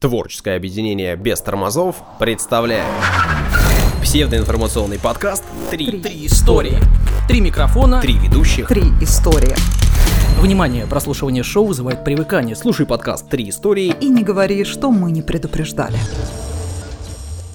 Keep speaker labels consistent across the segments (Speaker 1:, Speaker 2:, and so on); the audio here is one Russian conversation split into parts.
Speaker 1: Творческое объединение без тормозов представляет псевдоинформационный подкаст «Три,
Speaker 2: Три истории. Три микрофона.
Speaker 1: Три ведущих».
Speaker 3: Три истории.
Speaker 2: Внимание, прослушивание шоу вызывает привыкание.
Speaker 1: Слушай подкаст «Три истории».
Speaker 3: И не говори, что мы не предупреждали.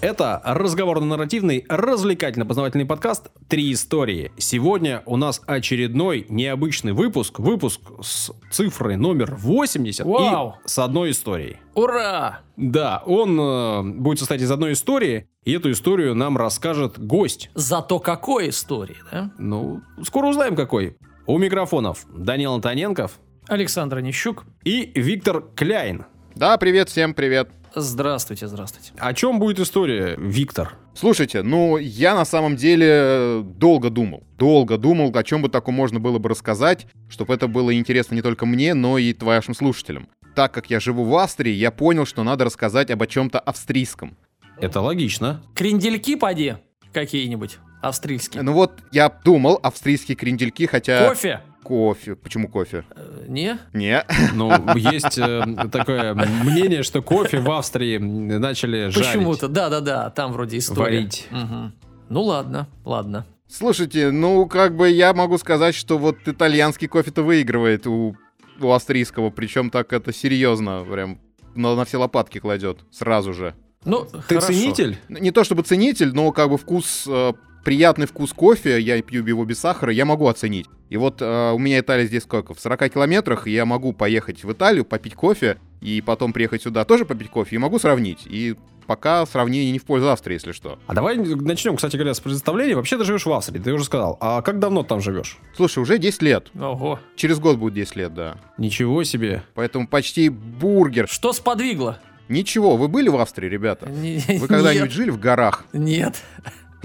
Speaker 1: Это разговорно-нарративный, развлекательно-познавательный подкаст «Три истории». Сегодня у нас очередной необычный выпуск. Выпуск с цифрой номер 80
Speaker 2: Вау.
Speaker 1: и с одной историей.
Speaker 2: Ура!
Speaker 1: Да, он э, будет состоять из одной истории, и эту историю нам расскажет гость.
Speaker 2: Зато какой истории, да?
Speaker 1: Ну, скоро узнаем какой. У микрофонов Данил Антоненков
Speaker 2: Александр Нищук.
Speaker 1: и Виктор Кляйн.
Speaker 4: Да, привет, всем привет.
Speaker 2: Здравствуйте, здравствуйте.
Speaker 1: О чем будет история, Виктор?
Speaker 4: Слушайте, ну, я на самом деле долго думал. Долго думал, о чем бы таком можно было бы рассказать, чтобы это было интересно не только мне, но и вашим слушателям. Так как я живу в Австрии, я понял, что надо рассказать об о чем-то австрийском.
Speaker 1: Это логично.
Speaker 2: Крендельки поди какие-нибудь австрийские.
Speaker 4: Ну вот, я думал, австрийские крендельки, хотя...
Speaker 2: Кофе?
Speaker 4: Кофе. Почему кофе?
Speaker 2: Э, Не?
Speaker 4: Не.
Speaker 1: Ну, есть э, такое мнение, что кофе в Австрии начали жарить.
Speaker 2: Почему-то, да-да-да, там вроде история.
Speaker 1: Варить.
Speaker 2: Мгм. Ну ладно, ладно.
Speaker 4: Слушайте, ну, как бы я могу сказать, что вот итальянский кофе-то выигрывает у, у австрийского, причем так это серьезно, прям на, на все лопатки кладет сразу же.
Speaker 2: Ну,
Speaker 1: Ты
Speaker 2: хорошо.
Speaker 1: ценитель?
Speaker 4: Не то чтобы ценитель, но как бы вкус, э, приятный вкус кофе, я пью его без сахара, я могу оценить. И вот э, у меня Италия здесь сколько? В 40 километрах, и я могу поехать в Италию, попить кофе, и потом приехать сюда тоже попить кофе, и могу сравнить. И пока сравнение не в пользу Австрии, если что.
Speaker 1: А давай начнем, кстати говоря, с представления. Вообще ты живешь в Австрии, ты уже сказал. А как давно там живешь?
Speaker 4: Слушай, уже 10 лет.
Speaker 2: Ого.
Speaker 4: Через год будет 10 лет, да.
Speaker 1: Ничего себе.
Speaker 4: Поэтому почти бургер.
Speaker 2: Что сподвигло?
Speaker 4: Ничего, вы были в Австрии, ребята?
Speaker 2: Не-
Speaker 4: Вы когда-нибудь жили в горах?
Speaker 2: Нет.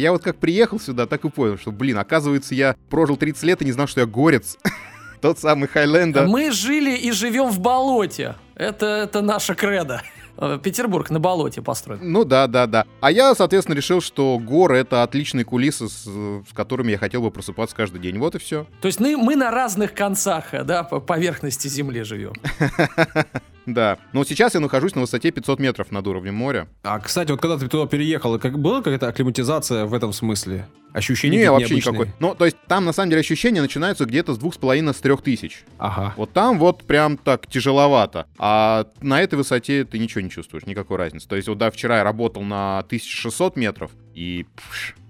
Speaker 4: Я вот как приехал сюда, так и понял, что, блин, оказывается, я прожил 30 лет и не знал, что я горец. Тот самый Хайленда.
Speaker 2: Мы жили и живем в болоте. Это, это наша кредо. Э, Петербург на болоте построен.
Speaker 4: Ну да, да, да. А я, соответственно, решил, что горы это отличные кулисы, с, с которыми я хотел бы просыпаться каждый день. Вот и все.
Speaker 2: То есть мы, мы на разных концах, э, да, по поверхности Земли живем.
Speaker 4: Да. Но сейчас я нахожусь на высоте 500 метров над уровнем моря.
Speaker 1: А, кстати, вот когда ты туда переехал, как, была какая-то акклиматизация в этом смысле? Ощущение
Speaker 4: Не, вообще
Speaker 1: необычные?
Speaker 4: никакой. Ну, то есть там, на самом деле, ощущения начинаются где-то с двух с половиной, с трех тысяч.
Speaker 1: Ага.
Speaker 4: Вот там вот прям так тяжеловато. А на этой высоте ты ничего не чувствуешь, никакой разницы. То есть вот да, вчера я работал на 1600 метров, и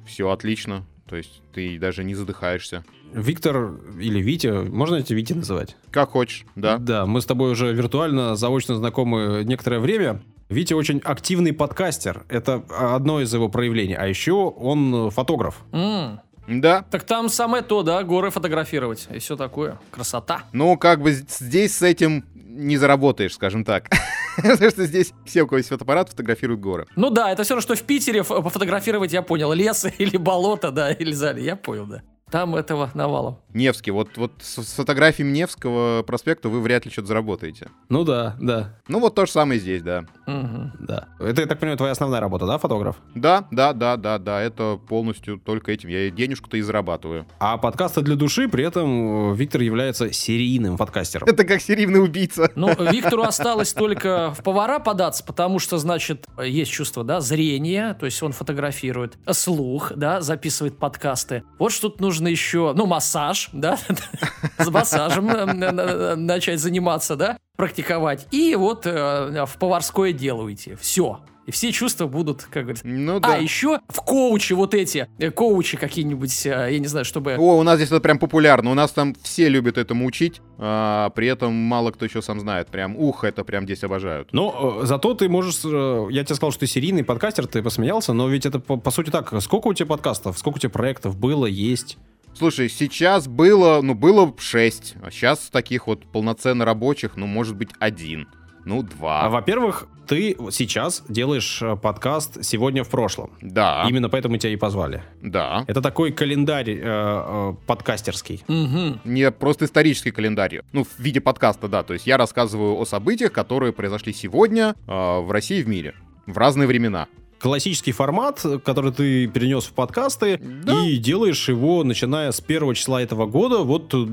Speaker 4: все отлично. То есть ты даже не задыхаешься.
Speaker 1: Виктор или Витя, можно тебя Витя называть?
Speaker 4: Как хочешь, да.
Speaker 1: Да, мы с тобой уже виртуально, заочно знакомы некоторое время. Витя очень активный подкастер. Это одно из его проявлений. А еще он фотограф.
Speaker 2: М,
Speaker 4: Да.
Speaker 2: Так там самое то, да, горы фотографировать и все такое. Красота.
Speaker 4: Ну, как бы здесь с этим не заработаешь, скажем так. Потому что здесь все, у кого есть фотоаппарат, фотографируют горы.
Speaker 2: Ну да, это все равно, что в Питере ф- пофотографировать, я понял, лес или болото, да, или зале, я понял, да. Там этого навалом.
Speaker 4: Невский, вот, вот с, с фотографиями Невского проспекта вы вряд ли что-то заработаете.
Speaker 1: Ну да, да,
Speaker 4: Ну, вот то же самое здесь, да.
Speaker 2: Мгм.
Speaker 1: да. Это, я так понимаю, твоя основная работа, да, фотограф?
Speaker 4: Да, да, да, да, да, это полностью только этим. Я и денежку-то и зарабатываю.
Speaker 1: А подкасты для души, при этом э, Виктор является серийным подкастером.
Speaker 4: Это как серийный убийца.
Speaker 2: Ну, Виктору осталось только в повара податься, потому что, значит, есть чувство, да, зрения, то есть он фотографирует, слух, да, записывает подкасты. Вот что тут нужно еще, ну, массаж, да, с массажем э, на- на- начать заниматься, да, практиковать. И вот э, в поварское дело уйти. Все. И все чувства будут, как говорится.
Speaker 4: Ну да.
Speaker 2: А, еще в коучи вот эти, э, коучи какие-нибудь, я не знаю, чтобы...
Speaker 4: О, у нас здесь это прям популярно. У нас там все любят этому учить, а, при этом мало кто еще сам знает. Прям, ух, это прям здесь обожают.
Speaker 1: Но э, зато ты можешь... э, я тебе сказал, что ты серийный подкастер, ты посмеялся, но ведь это по, по сути так. Сколько у тебя подкастов, сколько у тебя проектов было, есть?
Speaker 4: Слушай, сейчас было, ну, было 6, а сейчас таких вот полноценно рабочих, ну, может быть, один, ну, два.
Speaker 1: А, во-первых, ты сейчас делаешь э, подкаст «Сегодня в прошлом».
Speaker 4: Да,
Speaker 1: Именно поэтому тебя и позвали.
Speaker 4: да.
Speaker 1: Это такой календарь э, э, подкастерский.
Speaker 2: Мгм.
Speaker 4: Не просто исторический календарь, ну, в виде подкаста, да. То есть я рассказываю о событиях, которые произошли сегодня э, в России и в мире. В разные времена.
Speaker 1: Классический формат, который ты перенес в подкасты,
Speaker 4: Да.
Speaker 1: и делаешь его, начиная с первого числа этого года, вот э,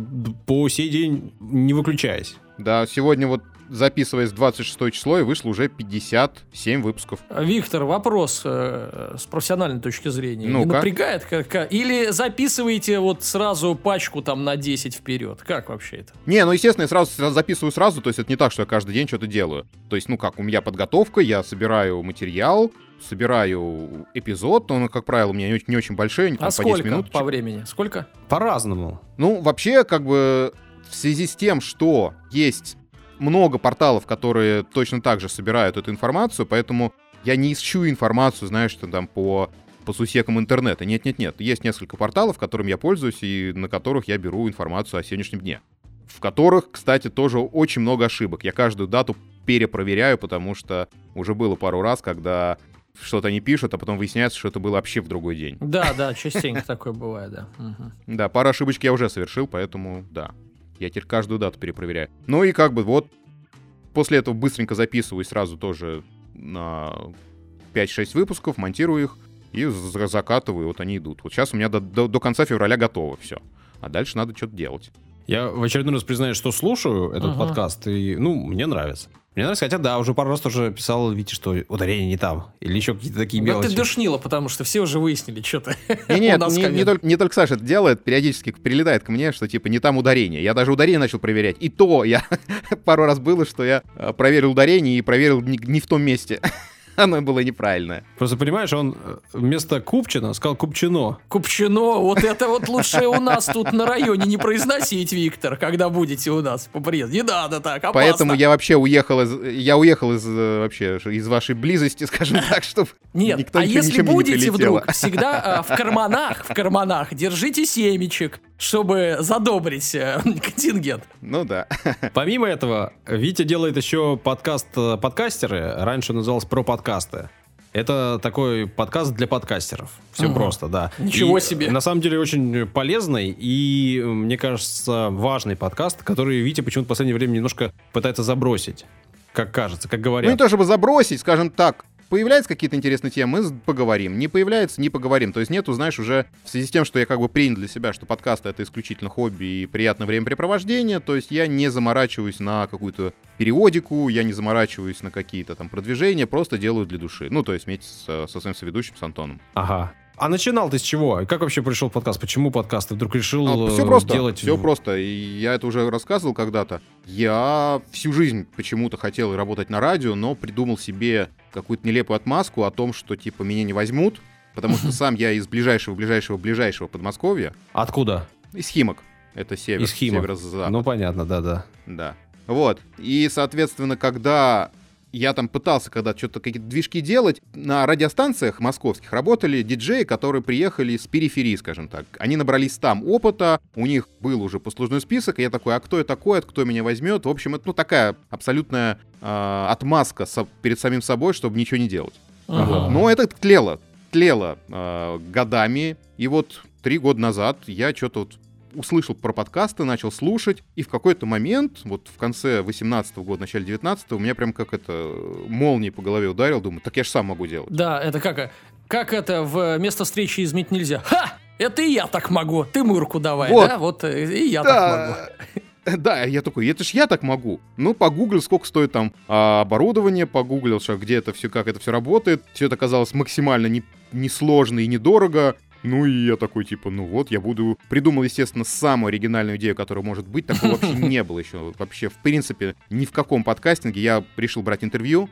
Speaker 1: по сей день не выключаясь.
Speaker 4: Да, сегодня вот записываясь 26 число, и вышло уже 57 выпусков.
Speaker 2: Виктор, вопрос э, с профессиональной точки зрения.
Speaker 4: Ну,
Speaker 2: Не напрягает? Как, как- Или записываете вот сразу пачку там на 10 вперед? Как вообще это?
Speaker 4: Не, ну, естественно, я сразу, записываю сразу, то есть это не так, что я каждый день что-то делаю. То есть, ну как, у меня подготовка, я собираю материал, собираю эпизод, он, как правило, у меня не очень, не очень большой, там,
Speaker 2: А
Speaker 4: по 10
Speaker 2: сколько
Speaker 4: минут.
Speaker 2: по времени? Сколько?
Speaker 1: По-разному.
Speaker 4: Ну, вообще, как бы, в связи с тем, что есть много порталов, которые точно так же собирают эту информацию, поэтому я не ищу информацию, знаешь, что там по по сусекам интернета. Нет-нет-нет. Есть несколько порталов, которыми я пользуюсь и на которых я беру информацию о сегодняшнем дне. В которых, кстати, тоже очень много ошибок. Я каждую дату перепроверяю, потому что уже было пару раз, когда что-то они пишут, а потом выясняется, что это было вообще в другой день.
Speaker 2: Да, да, частенько такое бывает, да.
Speaker 4: Да, пару ошибочек я уже совершил, поэтому да. Я теперь каждую дату перепроверяю. Ну и как бы вот после этого быстренько записываю сразу тоже на 5-6 выпусков, монтирую их и за- закатываю, вот они идут. Вот сейчас у меня до, до- до конца февраля готово все. А дальше надо что-то делать.
Speaker 1: Я в очередной раз признаюсь, что слушаю этот
Speaker 2: Ага.
Speaker 1: подкаст, и, ну, мне нравится. Мне нравится, хотя, да, уже пару раз тоже писал Вите, что ударение не там. Или еще какие-то такие
Speaker 2: Да
Speaker 1: мелочи.
Speaker 2: ты душнила, потому что все уже выяснили, что ты.
Speaker 4: Не, нет, не, не только, не только Саша это делает, периодически прилетает ко мне, что типа не там ударение. Я даже ударение начал проверять. И то я пару раз было, что я э, проверил ударение и проверил не, не в том месте. Оно было неправильное.
Speaker 1: Просто понимаешь, он э, вместо Купчина сказал Купчино.
Speaker 2: Купчино, вот это вот лучше у нас тут на районе не произносить, Виктор, когда будете у нас по приезду. Не надо так, опасно.
Speaker 4: Поэтому я вообще уехал из, я уехал из э, вообще из вашей близости, скажем так, чтобы
Speaker 2: Нет,
Speaker 4: никто
Speaker 2: а если
Speaker 4: не
Speaker 2: будете
Speaker 4: прилетело.
Speaker 2: вдруг, всегда э, в карманах, в карманах держите семечек, чтобы задобрить э, контингент.
Speaker 4: Ну да.
Speaker 1: Помимо этого, Витя делает еще подкаст э, «Подкастеры». Раньше назывался «Про подкасты». Это такой подкаст для подкастеров. Все
Speaker 2: Мгм.
Speaker 1: просто, да.
Speaker 2: Ничего
Speaker 1: И,
Speaker 2: себе.
Speaker 1: На самом деле очень полезный и, мне кажется, важный подкаст, который Витя почему-то в последнее время немножко пытается забросить. Как кажется, как
Speaker 4: Ну
Speaker 1: говорят.
Speaker 4: не то чтобы забросить, скажем так. Появляются какие-то интересные темы, мы поговорим. Не появляется, не поговорим. То есть нету, знаешь, уже в связи с тем, что я как бы принял для себя, что подкасты это исключительно хобби и приятное времяпрепровождение, то есть я не заморачиваюсь на какую-то периодику, я не заморачиваюсь на какие-то там продвижения, просто делаю для души. Ну, то есть вместе со, со своим соведущим, с Антоном.
Speaker 1: Ага. А начинал ты с чего? Как вообще пришел подкаст? Почему подкаст? Ты вдруг решил
Speaker 4: все
Speaker 1: э,
Speaker 4: А, просто,
Speaker 1: делать...
Speaker 4: все просто. И я это уже рассказывал когда-то. Я всю жизнь почему-то хотел работать на радио, но придумал себе какую-то нелепую отмазку о том, что типа меня не возьмут, потому что сам я из ближайшего, ближайшего, ближайшего Подмосковья,
Speaker 1: Откуда?
Speaker 4: из Химок. Это север,
Speaker 1: Из Химок.
Speaker 4: северо-запад.
Speaker 1: Ну, понятно, да-да.
Speaker 4: Да. Вот. И, соответственно, когда я там пытался когда что-то какие-то движки делать, на радиостанциях московских работали диджеи, которые приехали с периферии, скажем так. Они набрались там опыта, у них был уже послужной список, и я такой, а кто я такой, кто меня возьмет? В общем, это ну, такая абсолютная э, отмазка со- перед самим собой, чтобы ничего не делать.
Speaker 1: Ага.
Speaker 4: Но это тлело, тлело э, годами. И вот три года назад я что-то вот услышал про подкасты, начал слушать, и в какой-то момент, вот в конце 18 года, начале 19 у меня прям как это молнией по голове ударил, думаю, так я же сам могу делать.
Speaker 2: Да, это как, как это в место встречи изменить нельзя. Ха! Это и я так могу. Ты мырку давай,
Speaker 4: Вот.
Speaker 2: да? Вот э, и я так могу.
Speaker 4: Да, я такой, это ж я так могу. Ну, погуглил, сколько стоит там а, оборудование, погуглил, что где это все, как это все работает. Все это казалось максимально не- несложно и недорого. Ну и я такой, типа, ну вот, я буду... Придумал, естественно, самую оригинальную идею, которая может быть. Такого вообще не было еще. Вообще, в принципе, ни в каком подкастинге я решил брать интервью.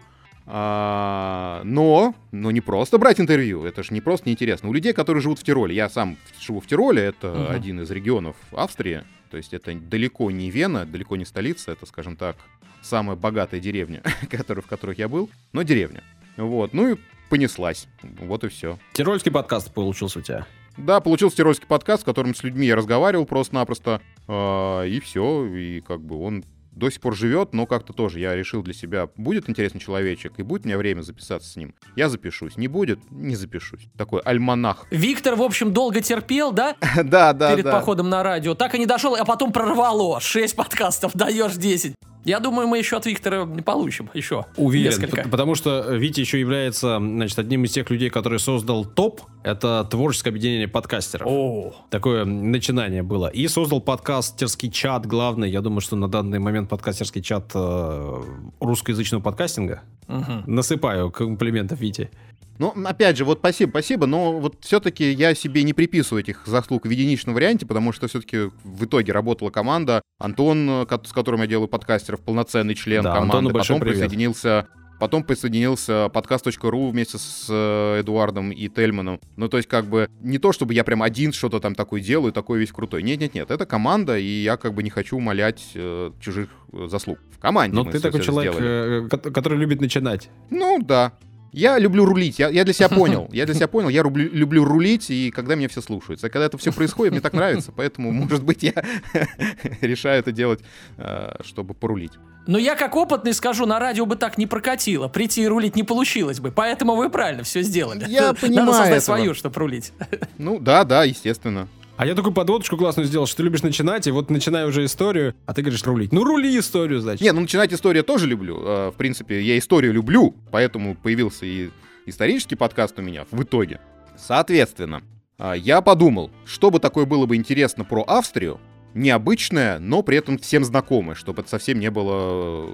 Speaker 4: А, но, но не просто брать интервью, это же не просто неинтересно. У людей, которые живут в Тироле, я сам живу в Тироле, это
Speaker 2: Мгм.
Speaker 4: один из регионов Австрии, то есть это далеко не Вена, далеко не столица, это, скажем так, самая богатая деревня, в которых я был, но деревня. Вот, ну и понеслась, вот и все.
Speaker 1: Тирольский подкаст получился у тебя.
Speaker 4: Да, получился тирольский подкаст, в котором с людьми я разговаривал просто-напросто, а, и все, и как бы он до сих пор живет, но как-то тоже я решил для себя, будет интересный человечек, и будет у меня время записаться с ним, я запишусь, не будет, не запишусь. Такой альманах.
Speaker 2: Виктор, в общем, долго терпел, да?
Speaker 4: Да, да,
Speaker 2: Перед походом на радио. Так и не дошел, а потом прорвало. Шесть подкастов, даешь 10. Я думаю, мы еще от Виктора не получим. Еще
Speaker 1: Уверен,
Speaker 2: несколько.
Speaker 1: потому что Витя еще является, значит, одним из тех людей, который создал ТОП. Это творческое объединение подкастеров.
Speaker 2: О,
Speaker 1: Такое начинание было. И создал подкастерский чат, главный. Я думаю, что на данный момент подкастерский чат э, русскоязычного подкастинга.
Speaker 2: мгм.
Speaker 1: Насыпаю комплиментов Вите.
Speaker 4: Ну, опять же, вот спасибо, спасибо, но вот все-таки я себе не приписываю этих заслуг в единичном варианте, потому что все-таки в итоге работала команда. Антон, э, с которым я делаю подкастеров, полноценный член
Speaker 1: Да,
Speaker 4: команды.
Speaker 1: Антону большой
Speaker 4: Потом
Speaker 1: привет.
Speaker 4: присоединился Потом присоединился подкаст.ру вместе с э, Эдуардом и Тельманом. Ну, то есть, как бы, не то, чтобы я прям один что-то там такое делаю, такой весь крутой. Нет-нет-нет, это команда, и я как бы не хочу умолять э, чужих э, заслуг. В команде
Speaker 1: Но ты такой человек, э, ко- который любит начинать.
Speaker 4: Ну, да. Я люблю рулить, я, я для себя понял. Я для себя понял, я рублю- люблю рулить, и когда меня все слушаются. А когда это все происходит, мне так нравится, поэтому, может быть, я решаю это делать, э, чтобы порулить.
Speaker 2: Но я как опытный скажу, на радио бы так не прокатило. Прийти и рулить не получилось бы. Поэтому вы правильно все сделали.
Speaker 4: Я
Speaker 2: Надо
Speaker 4: понимаю
Speaker 2: создать
Speaker 4: этого.
Speaker 2: свою, чтобы рулить.
Speaker 4: Ну, да, да, естественно.
Speaker 1: А я такую подводочку классную сделал, что ты любишь начинать, и вот начинаю уже историю, а ты говоришь рулить. Ну, рули историю, значит.
Speaker 4: Не, ну начинать историю я тоже люблю. Э, В принципе, я историю люблю, поэтому появился и исторический подкаст у меня в итоге. Соответственно, а, я подумал, что бы такое было бы интересно про Австрию, необычное, но при этом всем знакомое, чтобы это совсем не было э,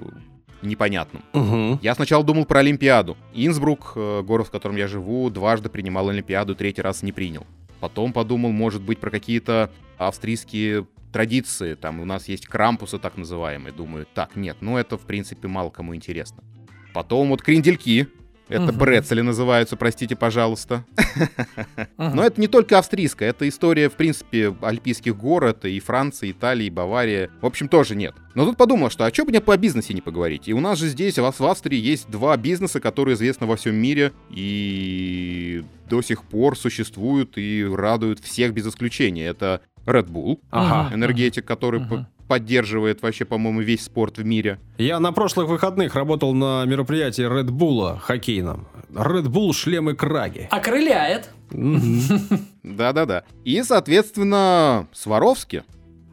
Speaker 4: непонятным.
Speaker 1: Мгм.
Speaker 4: Я сначала думал про Олимпиаду. Инсбрук, э, город, в котором я живу, дважды принимал Олимпиаду, третий раз не принял. Потом подумал, может быть, про какие-то австрийские традиции. Там у нас есть крампусы так называемые. Думаю, так, нет, ну это, в принципе, мало кому интересно. Потом вот крендельки. Это
Speaker 2: Мгм.
Speaker 4: брецели называются, простите, пожалуйста.
Speaker 2: Мгм.
Speaker 4: Но это не только австрийская, это история, в принципе, альпийских гор, это и Франция, Италия, и Бавария. В общем, тоже нет. Но тут подумал, что а что бы мне по бизнесе не поговорить? И у нас же здесь, у вас в Австрии, есть два бизнеса, которые известны во всем мире и до сих пор существуют и радуют всех без исключения. Это Red Bull,
Speaker 1: Ага.
Speaker 4: Энергетик, который п- поддерживает вообще, по-моему, весь спорт в мире.
Speaker 1: Я на прошлых выходных работал на мероприятии Red Bull хоккейном. Red Bull шлемы краги.
Speaker 2: Окрыляет.
Speaker 4: Да-да-да. И, соответственно, Сваровски.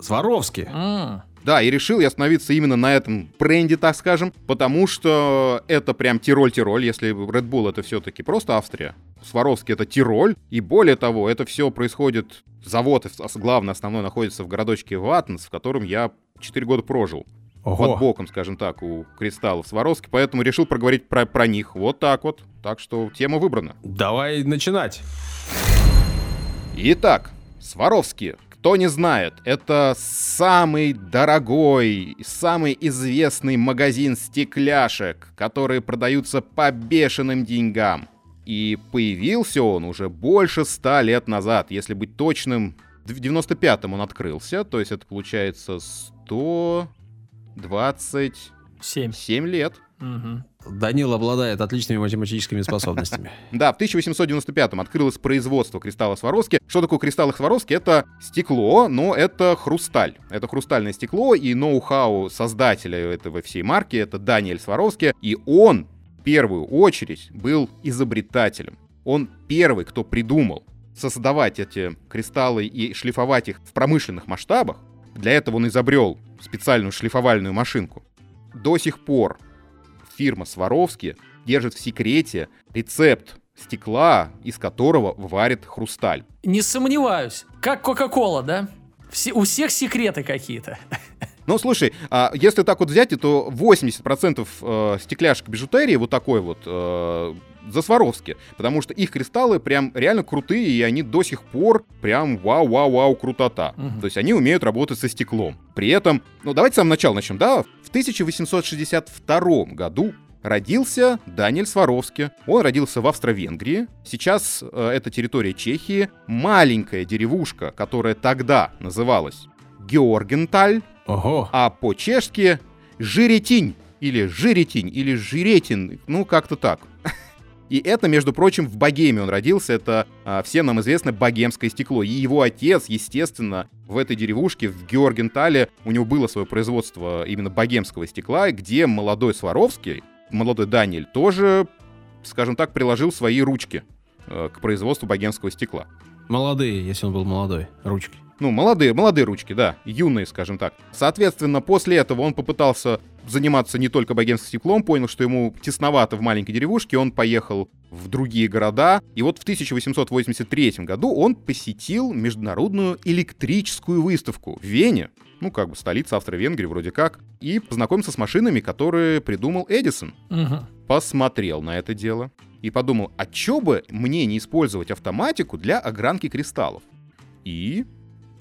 Speaker 1: Сваровски.
Speaker 2: М.
Speaker 4: Да, и решил я остановиться именно на этом бренде, так скажем, потому что это прям Тироль-Тироль, если Red Bull это все-таки просто Австрия, Сваровский это Тироль, и более того, это все происходит, завод главный, основной, находится в городочке Ватнс, в котором я 4 года прожил. Под
Speaker 1: Ого.
Speaker 4: боком, скажем так, у кристаллов Сваровски, поэтому решил проговорить про, про них вот так вот. Так что тема выбрана.
Speaker 1: Давай начинать.
Speaker 4: Итак, Сваровски, кто не знает, это самый дорогой, самый известный магазин стекляшек, которые продаются по бешеным деньгам. И появился он уже больше ста лет назад, если быть точным, в 95-м он открылся, то есть это получается 127
Speaker 2: Семь.
Speaker 4: лет.
Speaker 2: Мгм.
Speaker 1: Данил обладает отличными математическими способностями.
Speaker 4: Да, в 1895-м открылось производство кристалла Сваровски. Что такое кристаллы Сваровски? Это стекло, но это хрусталь. Это хрустальное стекло, и ноу-хау создателя этого всей марки — это Даниэль Сваровски. И он, в первую очередь, был изобретателем. Он первый, кто придумал создавать эти кристаллы и шлифовать их в промышленных масштабах. Для этого он изобрел специальную шлифовальную машинку. До сих пор фирма Сваровски держит в секрете рецепт стекла, из которого варит хрусталь.
Speaker 2: Не сомневаюсь. Как Кока-Кола, да? Все, у всех секреты какие-то.
Speaker 4: Ну, слушай, а если так вот взять, то 80% э, стекляшек бижутерии вот такой вот э, за Сваровски, потому что их кристаллы прям реально крутые, и они до сих пор прям вау-вау-вау крутота.
Speaker 2: Мгм.
Speaker 4: То есть они умеют работать со стеклом. При этом, ну давайте с самого начала начнем, да? В 1862 году родился Даниэль Сваровски. Он родился в Австро-Венгрии. Сейчас э, это территория Чехии. Маленькая деревушка, которая тогда называлась Георгенталь,
Speaker 1: Ого.
Speaker 4: а по-чешски Жиретинь или Жиретинь или Жиретин, ну как-то так. И это, между прочим, в Богеме он родился. Это а, всем нам известно богемское стекло. И его отец, естественно, в этой деревушке, в Георгентале, у него было свое производство именно богемского стекла, где молодой Сваровский, молодой Даниэль, тоже, скажем так, приложил свои ручки э, к производству богемского стекла.
Speaker 1: Молодые, если он был молодой. Ручки.
Speaker 4: Ну, молодые, молодые ручки, да, юные, скажем так. Соответственно, после этого он попытался заниматься не только богемским стеклом, понял, что ему тесновато в маленькой деревушке, он поехал в другие города. И вот в 1883 году он посетил международную электрическую выставку в Вене, ну, как бы столица Австро-Венгрии вроде как, и познакомился с машинами, которые придумал Эдисон.
Speaker 2: Мгм.
Speaker 4: Посмотрел на это дело и подумал, а чё бы мне не использовать автоматику для огранки кристаллов? И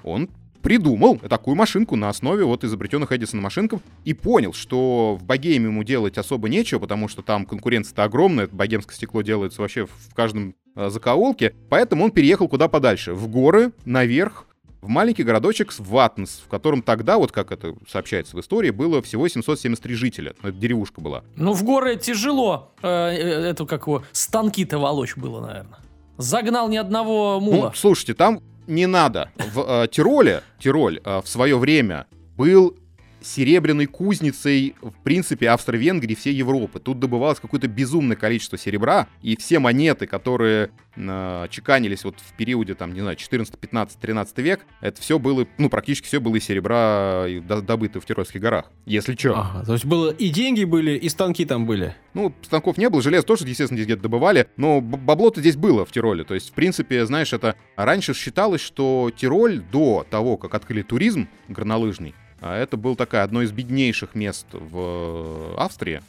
Speaker 4: он придумал такую машинку на основе вот изобретенных Эдисона машинков и понял, что в богеме ему делать особо нечего, потому что там конкуренция-то огромная, богемское стекло делается вообще в каждом э, закоулке, поэтому он переехал куда подальше, в горы, наверх, в маленький городочек Ватнс, в котором тогда, вот как это сообщается в истории, было всего 773 жителя. Ну, Это деревушка была.
Speaker 2: Ну, в горы тяжело. э, э, эту, как его, станки-то волочь было, наверное. Загнал ни одного
Speaker 4: Ну,
Speaker 2: мула.
Speaker 4: слушайте, там не надо. В э, Тироле, Тироль э, в свое время был серебряной кузницей, в принципе, Австро-Венгрии, всей Европы. Тут добывалось какое-то безумное количество серебра, и все монеты, которые э, чеканились вот в периоде, там, не знаю, 14, 15, 13 век, это все было, ну, практически все было из серебра, э, до- добыто в Тирольских горах, если что.
Speaker 1: Ага, то есть было и деньги были, и станки там были.
Speaker 4: Ну, станков не было, железо тоже, естественно, здесь где-то добывали, но бабло-то здесь было в Тироле. То есть, в принципе, знаешь, это раньше считалось, что Тироль до того, как открыли туризм горнолыжный, это было такая одно из беднейших мест в Австрии,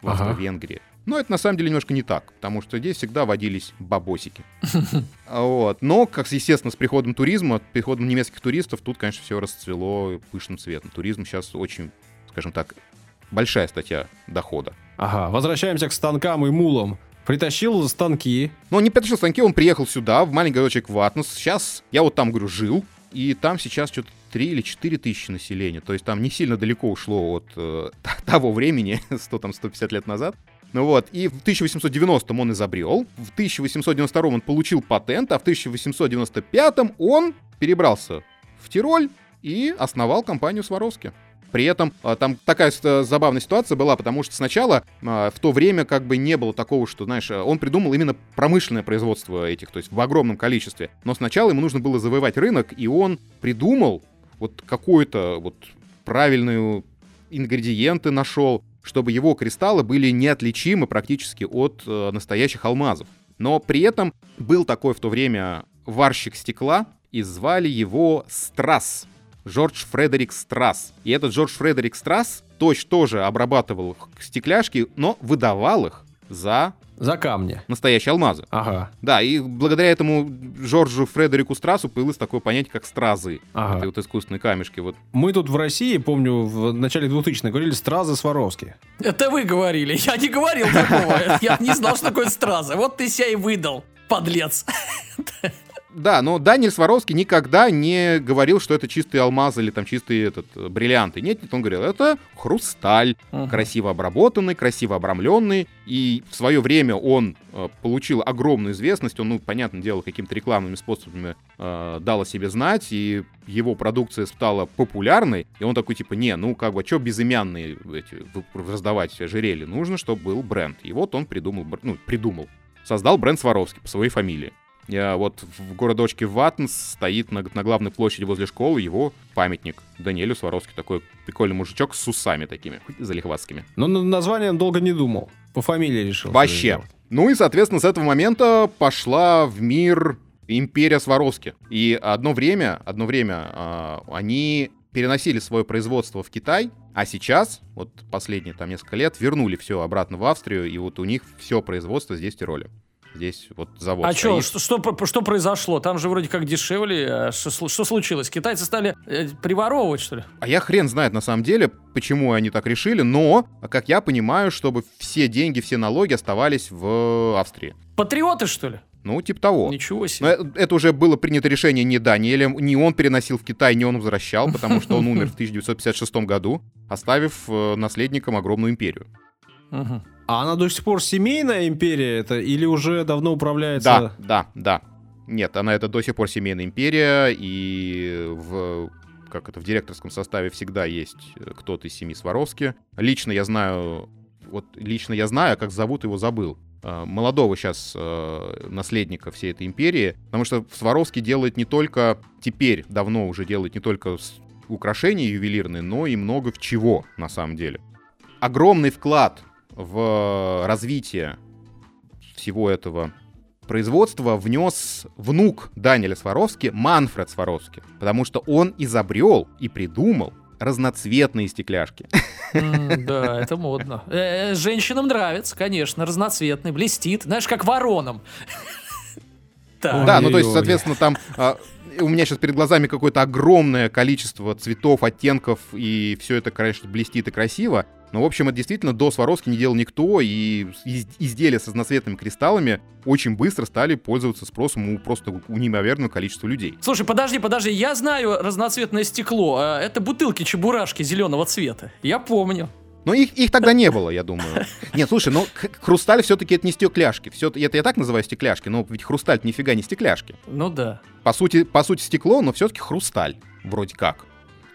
Speaker 4: в
Speaker 1: Ага.
Speaker 4: Австро-Венгрии. Но это на самом деле немножко не так, потому что здесь всегда водились бабосики. А Вот. Но, как естественно, с приходом туризма, с приходом немецких туристов, тут, конечно, все расцвело пышным цветом. Туризм сейчас очень, скажем так, большая статья дохода.
Speaker 1: Ага, возвращаемся к станкам и мулам. Притащил станки.
Speaker 4: Он не притащил станки, он приехал сюда, в маленький городочек Ватнес. Сейчас я вот там, говорю, жил, и там сейчас что-то 3 или 4 тысячи населения. То есть там не сильно далеко ушло от э, того времени, 100, там, 150 лет назад. Ну вот, и в 1890-м он изобрел, в 1892-м он получил патент, а в 1895-м он перебрался в Тироль и основал компанию Сваровски. При этом а, там такая э, забавная ситуация была, потому что сначала а, в то время как бы не было такого, что, знаешь, э, он придумал именно промышленное производство этих, то есть в огромном количестве. Но сначала ему нужно было завоевать рынок, и он придумал вот какой-то вот правильную ингредиенты нашел, чтобы его кристаллы были неотличимы практически от э, настоящих алмазов. Но при этом был такой в то время варщик стекла, и звали его Страс. Джордж Фредерик Страс. И этот Джордж Фредерик Страс точно тоже обрабатывал стекляшки, но выдавал их за
Speaker 1: За камни.
Speaker 4: настоящие алмазы.
Speaker 1: Ага,
Speaker 4: Да, и благодаря этому Джорджу Фредерику Страсу появилось такое понятие, как стразы.
Speaker 1: ага.
Speaker 4: Это вот искусственные камешки. Вот
Speaker 1: Мы тут в России, помню, в начале 2000-х говорили «Стразы Сваровски».
Speaker 2: Это вы говорили. Я не говорил такого. Я не знал, что такое стразы. Вот ты себя и выдал, подлец.
Speaker 4: Да, но Даниэль Сваровский никогда не говорил, что это чистые алмазы или там чистые этот, э, бриллианты. Нет, нет, он говорил, это хрусталь,
Speaker 2: Мгм.
Speaker 4: красиво обработанный, красиво обрамленный. И в свое время он э, получил огромную известность. Он, ну, понятное дело, какими-то рекламными способами э, дал о себе знать, и его продукция стала популярной. И он такой, типа, не, ну, как бы, что безымянные эти, раздавать ожерелья? Нужно, чтобы был бренд. И вот он придумал, ну, придумал. Создал бренд Сваровский по своей фамилии. Я вот в городочке Ватнс стоит на, на главной площади возле школы его памятник Даниэлю Сваровски. Такой прикольный мужичок с усами такими, залихватскими.
Speaker 1: Но над названием долго не думал. По фамилии решил.
Speaker 4: Вообще. Ну и, соответственно, с этого момента пошла в мир империя Сваровски. И одно время, одно время а, они переносили свое производство в Китай, а сейчас, вот последние там несколько лет, вернули все обратно в Австрию, и вот у них все производство здесь в Тироле. Здесь вот завод
Speaker 2: А что,
Speaker 4: стоит.
Speaker 2: что, что, что произошло? Там же вроде как дешевле. а Что, слу- что случилось? Китайцы стали э, приворовывать, что ли?
Speaker 4: А я хрен знает на самом деле, почему они так решили, но, как я понимаю, чтобы все деньги, все налоги оставались в Австрии.
Speaker 2: Патриоты, что ли?
Speaker 4: Ну, типа того.
Speaker 2: Ничего
Speaker 4: Но
Speaker 2: себе.
Speaker 4: это, это уже было принято решение не Даниэлем, не он переносил в Китай, не он возвращал, потому что он умер в 1956 году, оставив э, наследникам огромную империю.
Speaker 2: Мгм.
Speaker 1: А она до сих пор семейная империя это или уже давно
Speaker 4: Да,
Speaker 1: управляется?
Speaker 4: да, да. Нет, она это до сих пор семейная империя, и в как это в директорском составе всегда есть э, кто-то из семьи Сваровски. Лично я знаю, вот лично я знаю, как зовут его забыл. э, молодого сейчас э, наследника всей этой империи, потому что Сваровский делает не только, теперь давно уже делает не только украшения ювелирные, но и много в чего на самом деле. Огромный вклад в развитие всего этого производства внес внук Даниэля Сваровски, Манфред Сваровски, потому что он изобрел и придумал разноцветные стекляшки.
Speaker 2: М, Да, это модно. Э, э, Женщинам нравится, конечно, разноцветный, блестит. Знаешь, как вороном. Так.
Speaker 4: Да, ну то есть, соответственно, там а, у меня сейчас перед глазами какое-то огромное количество цветов, оттенков, и все это, конечно, блестит и красиво. Но, в общем, это действительно до Сваровски не делал никто, и из- изделия с разноцветными кристаллами очень быстро стали пользоваться спросом у просто у неимоверного количества людей.
Speaker 2: Слушай, подожди, подожди, я знаю разноцветное стекло. А, Это бутылки-чебурашки зеленого цвета. Я помню.
Speaker 4: Но их, их тогда не было, я думаю. Нет, слушай, ну х- хрусталь все-таки это не стекляшки. Все, это я так называю стекляшки, но ведь хрусталь нифига не стекляшки.
Speaker 2: Ну да.
Speaker 4: По сути, по сути стекло, но все-таки хрусталь, вроде как.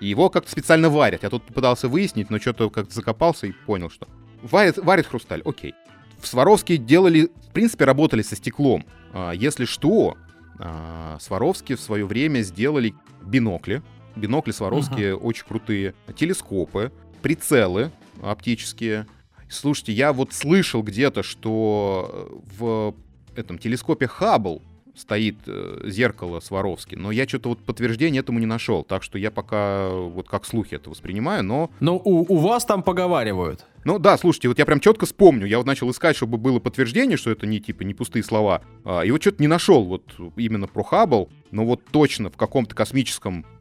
Speaker 4: И его как-то специально варят. Я тут пытался выяснить, но что-то как-то закопался и понял, что варят, варят хрусталь, окей. В Сваровске делали, в принципе, работали со стеклом. А, Если что, а, Сваровски в свое время сделали бинокли. Бинокли Сваровские очень крутые. Телескопы, прицелы оптические. Слушайте, я вот слышал где-то, что в этом телескопе Хаббл стоит э, зеркало Сваровски, но я что-то вот подтверждения этому не нашел, так что я пока вот как слухи это воспринимаю, но...
Speaker 1: Ну, у, у вас там поговаривают.
Speaker 4: Ну да, слушайте, вот я прям четко вспомню, я вот начал искать, чтобы было подтверждение, что это не типа не пустые слова, а, и вот что-то не нашел вот именно про Хаббл, но вот точно в каком-то космическом э,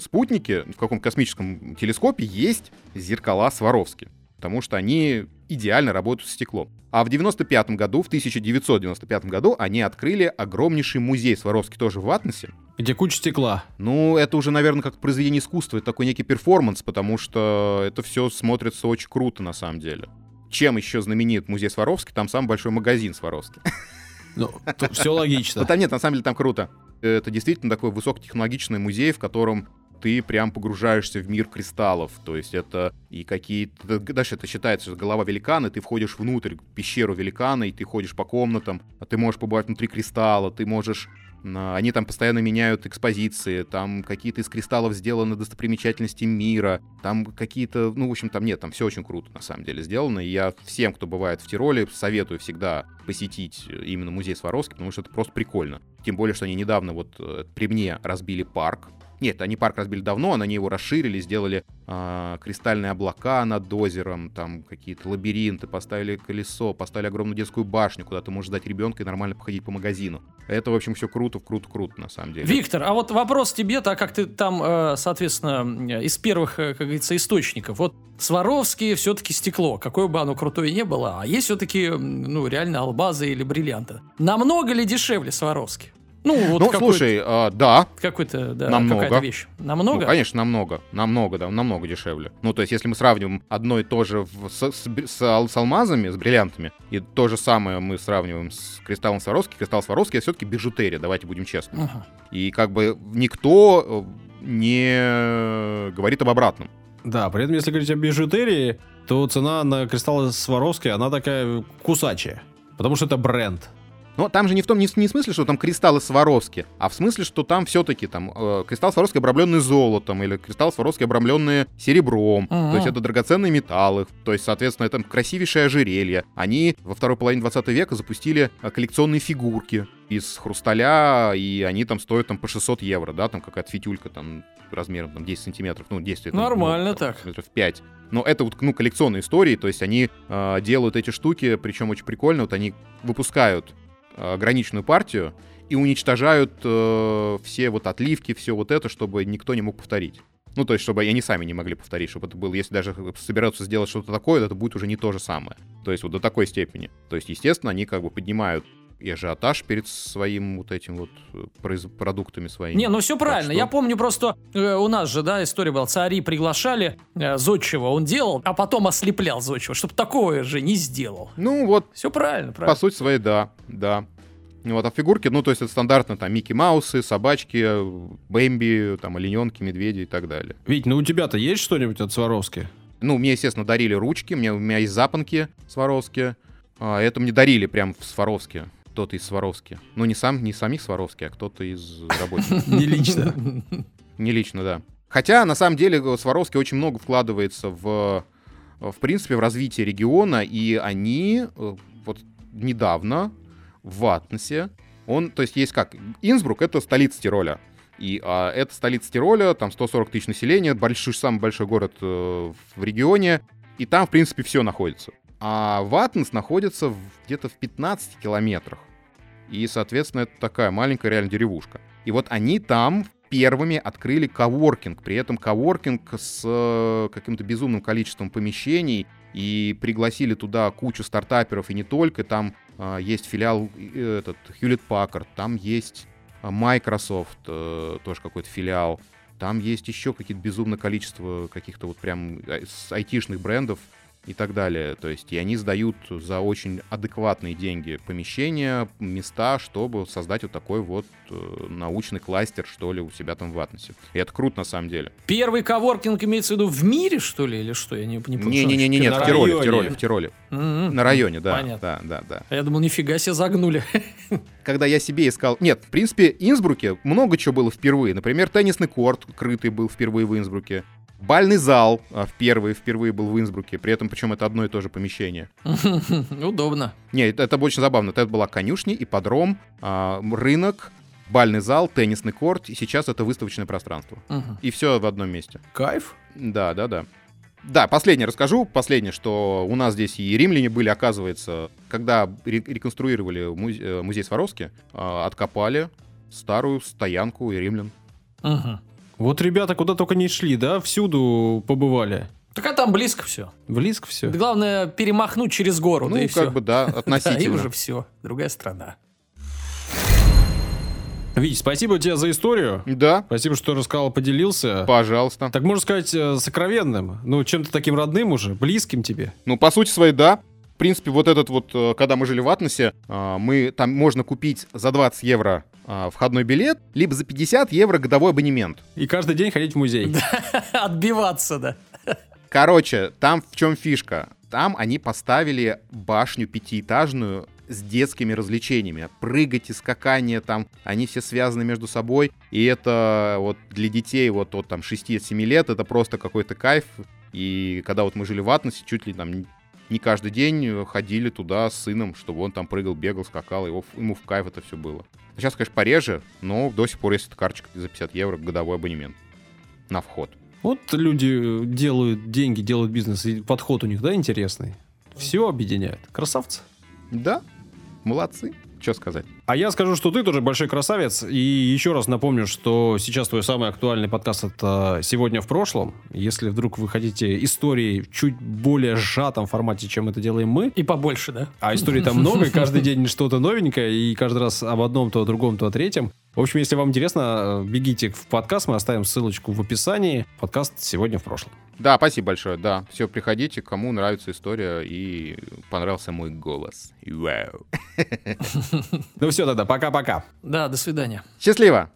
Speaker 4: спутнике, в каком-то космическом телескопе есть зеркала Сваровски, потому что они идеально работают с стеклом. А в 95 году, в 1995 году, они открыли огромнейший музей Сваровски тоже в Атнесе,
Speaker 1: Где куча стекла.
Speaker 4: ну, это уже, наверное, как произведение искусства, это такой некий перформанс, потому что это все смотрится очень круто на самом деле. Чем еще знаменит музей Сваровски? Там самый большой магазин Сваровски.
Speaker 1: Ну, все логично.
Speaker 4: Ну, там нет, на самом деле там круто. Это действительно такой высокотехнологичный музей, в котором ты прям погружаешься в мир кристаллов. То есть это и какие-то... Дальше это считается, голова великана, ты входишь внутрь, пещеру великана, и ты ходишь по комнатам, а ты можешь побывать внутри кристалла, ты можешь... Они там постоянно меняют экспозиции, там какие-то из кристаллов сделаны достопримечательности мира, там какие-то, ну, в общем, там нет, там все очень круто, на самом деле, сделано, и я всем, кто бывает в Тироле, советую всегда посетить именно музей Сваровски, потому что это просто прикольно. Тем более, что они недавно вот э, при мне разбили парк. Нет, они парк разбили давно, но они его расширили, сделали а, кристальные облака над озером, там какие-то лабиринты, поставили колесо, поставили огромную детскую башню, куда ты можешь дать ребенка и нормально походить по магазину. Это, в общем, все круто, круто, круто, на самом деле.
Speaker 2: Виктор, а вот вопрос тебе, так как ты там, э, соответственно, э, из первых, э, как говорится, источников. Вот Сваровски все-таки стекло, какое бы оно крутое не было, а есть все-таки, ну, реально албазы или бриллианты. Намного ли дешевле Сваровски? Ну, вот
Speaker 4: ну, слушай, а, да,
Speaker 2: какой-то, да,
Speaker 4: намного.
Speaker 2: какая-то вещь. Намного?
Speaker 4: Ну, конечно, намного. Намного, да, намного дешевле. Ну, то есть, если мы сравниваем одно и то же в- с, с с с алмазами, с бриллиантами, и то же самое мы сравниваем с кристаллом Сваровски, кристалл Сваровски это все-таки бижутерия, давайте будем честны.
Speaker 2: Ага.
Speaker 4: И как бы никто э, не говорит об обратном.
Speaker 1: Да, при этом, если говорить о бижутерии, то цена на кристаллы Сваровски, она такая кусачая. Потому что это бренд.
Speaker 4: Но там же не в том, не, в- не в смысле, что там кристаллы Сваровски, а в смысле, что там все-таки там э, кристалл Сваровски обрамленный золотом или кристалл Сваровски обрамленный серебром.
Speaker 2: Ага.
Speaker 4: То есть это драгоценные металлы. То есть, соответственно, это красивейшее ожерелье. Они во второй половине 20 века запустили э, коллекционные фигурки из хрусталя, и они там стоят там по 600 евро, да, там какая-то фитюлька там размером там 10 сантиметров, ну 10 это, ну,
Speaker 2: Нормально
Speaker 4: там,
Speaker 2: так.
Speaker 4: метров 5. Но это вот, ну, коллекционные истории, то есть они э, делают эти штуки, причем очень прикольно, вот они выпускают э, ограниченную партию и уничтожают э, все вот отливки, все вот это, чтобы никто не мог повторить. Ну, то есть, чтобы они сами не могли повторить, чтобы это было, если даже собираются сделать что-то такое, это будет уже не то же самое. То есть, вот до такой степени. То есть, естественно, они как бы поднимают и ажиотаж перед своим вот этим вот э, произ- продуктами своими.
Speaker 2: Не, ну все правильно.
Speaker 4: что-
Speaker 2: Я помню просто, э, у нас же, да, история была, цари приглашали э, Зодчего, он делал, а потом ослеплял Зодчего, чтобы такое же не сделал.
Speaker 4: Ну, вот
Speaker 2: Все правильно,
Speaker 4: По
Speaker 2: правильно.
Speaker 4: сути своей, да, да. Вот, а фигурки, ну, то есть это стандартно там Микки Маусы, собачки, Бэмби, там, олененки, медведи и так далее.
Speaker 1: Вить, ну у тебя-то есть что-нибудь от Сваровски?
Speaker 4: Ну, мне, естественно, дарили ручки, мне, у меня есть запонки Сваровски, А, это мне дарили прям в Сваровске. Кто-то из Сваровски. Ну, не сам, не самих Сваровски, а кто-то из рабочих.
Speaker 1: Не лично.
Speaker 4: Не лично, да. Хотя, на самом деле, Сваровский очень много вкладывается в, в принципе, в развитие региона, и они э, вот недавно в Ватнесе, он, то есть есть как, Инсбрук — это столица Тироля, и а, это столица Тироля, там 140 тысяч населения, большой, самый большой город э, в регионе, и там, в принципе, все находится. А Ватнес находится где-то в 15 километрах. И, соответственно, это такая маленькая реально деревушка. И вот они там первыми открыли коворкинг. При этом коворкинг с э, каким-то безумным количеством помещений. И пригласили туда кучу стартаперов, и не только. Там э, есть филиал э, этот Hewlett Packard, там есть э, Microsoft, э, тоже какой-то филиал. Там есть еще какие-то безумное количество каких-то вот прям айтишных брендов и так далее. То есть, и они сдают за очень адекватные деньги помещения, места, чтобы создать вот такой вот э, научный кластер, что ли, у себя там в Атносе. И это круто на самом деле.
Speaker 2: Первый коворкинг имеется в виду в мире, что ли, или что? Я не, не понял.
Speaker 4: Не-не-не, нет, в Тироле, в. Тироле, в Тироле.
Speaker 2: М-м.
Speaker 4: На районе, да.
Speaker 2: Понятно.
Speaker 4: Да, да, да.
Speaker 2: А Я думал, нифига себе загнули.
Speaker 4: Когда я себе искал... Нет, в принципе, Инсбруке много чего было впервые. Например, теннисный корт крытый был впервые в Инсбруке. Бальный зал а, впервые, впервые был в Инсбруке. При этом, причем, это одно и то же помещение.
Speaker 2: Удобно.
Speaker 4: Не, это, очень забавно. Это была конюшня, ипподром, а, рынок, бальный зал, теннисный корт, и сейчас это выставочное пространство.
Speaker 2: Мгм.
Speaker 4: И все в одном месте.
Speaker 1: Кайф.
Speaker 4: Да, да, да. Да, последнее расскажу. Последнее, что у нас здесь и римляне были, оказывается, когда ре- реконструировали э, музей Сваровски, а, откопали старую стоянку и римлян.
Speaker 2: Мгм.
Speaker 1: Вот ребята куда только не шли, да? Всюду побывали.
Speaker 2: Так а там близко все.
Speaker 1: Близко все.
Speaker 2: Главное перемахнуть через гору,
Speaker 4: ну,
Speaker 2: да и
Speaker 4: как
Speaker 2: все.
Speaker 4: бы, да,
Speaker 2: Да, и
Speaker 4: относительно.
Speaker 2: уже все. Другая страна.
Speaker 1: Вить, спасибо тебе за историю.
Speaker 4: Да,
Speaker 1: Спасибо, что рассказал, поделился.
Speaker 4: пожалуйста.
Speaker 1: Так можно сказать, э, сокровенным. Ну, чем-то таким родным уже, близким тебе.
Speaker 4: Ну, по сути своей, да. В принципе, вот этот вот, э, когда мы жили в Атносе, а, мы там можно купить за 20 евро входной билет, либо за 50 евро годовой абонемент.
Speaker 1: И каждый день ходить в музей.
Speaker 2: Отбиваться, да.
Speaker 4: Короче, там в чем фишка? Там они поставили башню пятиэтажную с детскими развлечениями. Прыгать и скакание там, они все связаны между собой. И это вот для детей вот от там 6-7 лет это просто какой-то кайф. И когда вот мы жили в Атносе, чуть ли там не каждый день ходили туда с сыном, чтобы он там прыгал, бегал, скакал, его, ему в кайф это все было. Сейчас, конечно, пореже, но до сих пор есть эта карточка за 50 евро годовой абонемент на вход.
Speaker 1: Вот люди э, делают деньги, делают бизнес, и подход у них, да, интересный. Все объединяет. Красавцы.
Speaker 4: Да, молодцы. Что сказать?
Speaker 1: А я скажу, что ты тоже большой красавец. И еще раз напомню, что сейчас твой самый актуальный подкаст это «Сегодня в прошлом». Если вдруг вы хотите истории в чуть более сжатом формате, чем это делаем мы,
Speaker 2: И побольше, да?
Speaker 1: а историй там много, и каждый день что-то новенькое, и каждый раз об одном, то о другом, то о третьем. В общем, если вам интересно, бегите в подкаст, мы оставим ссылочку в описании. Подкаст «Сегодня в прошлом».
Speaker 4: Да, спасибо большое, да. Все, приходите, кому нравится история и понравился мой голос. Вау.
Speaker 1: Ну все тогда, пока-пока.
Speaker 2: Да, до свидания.
Speaker 4: Счастливо!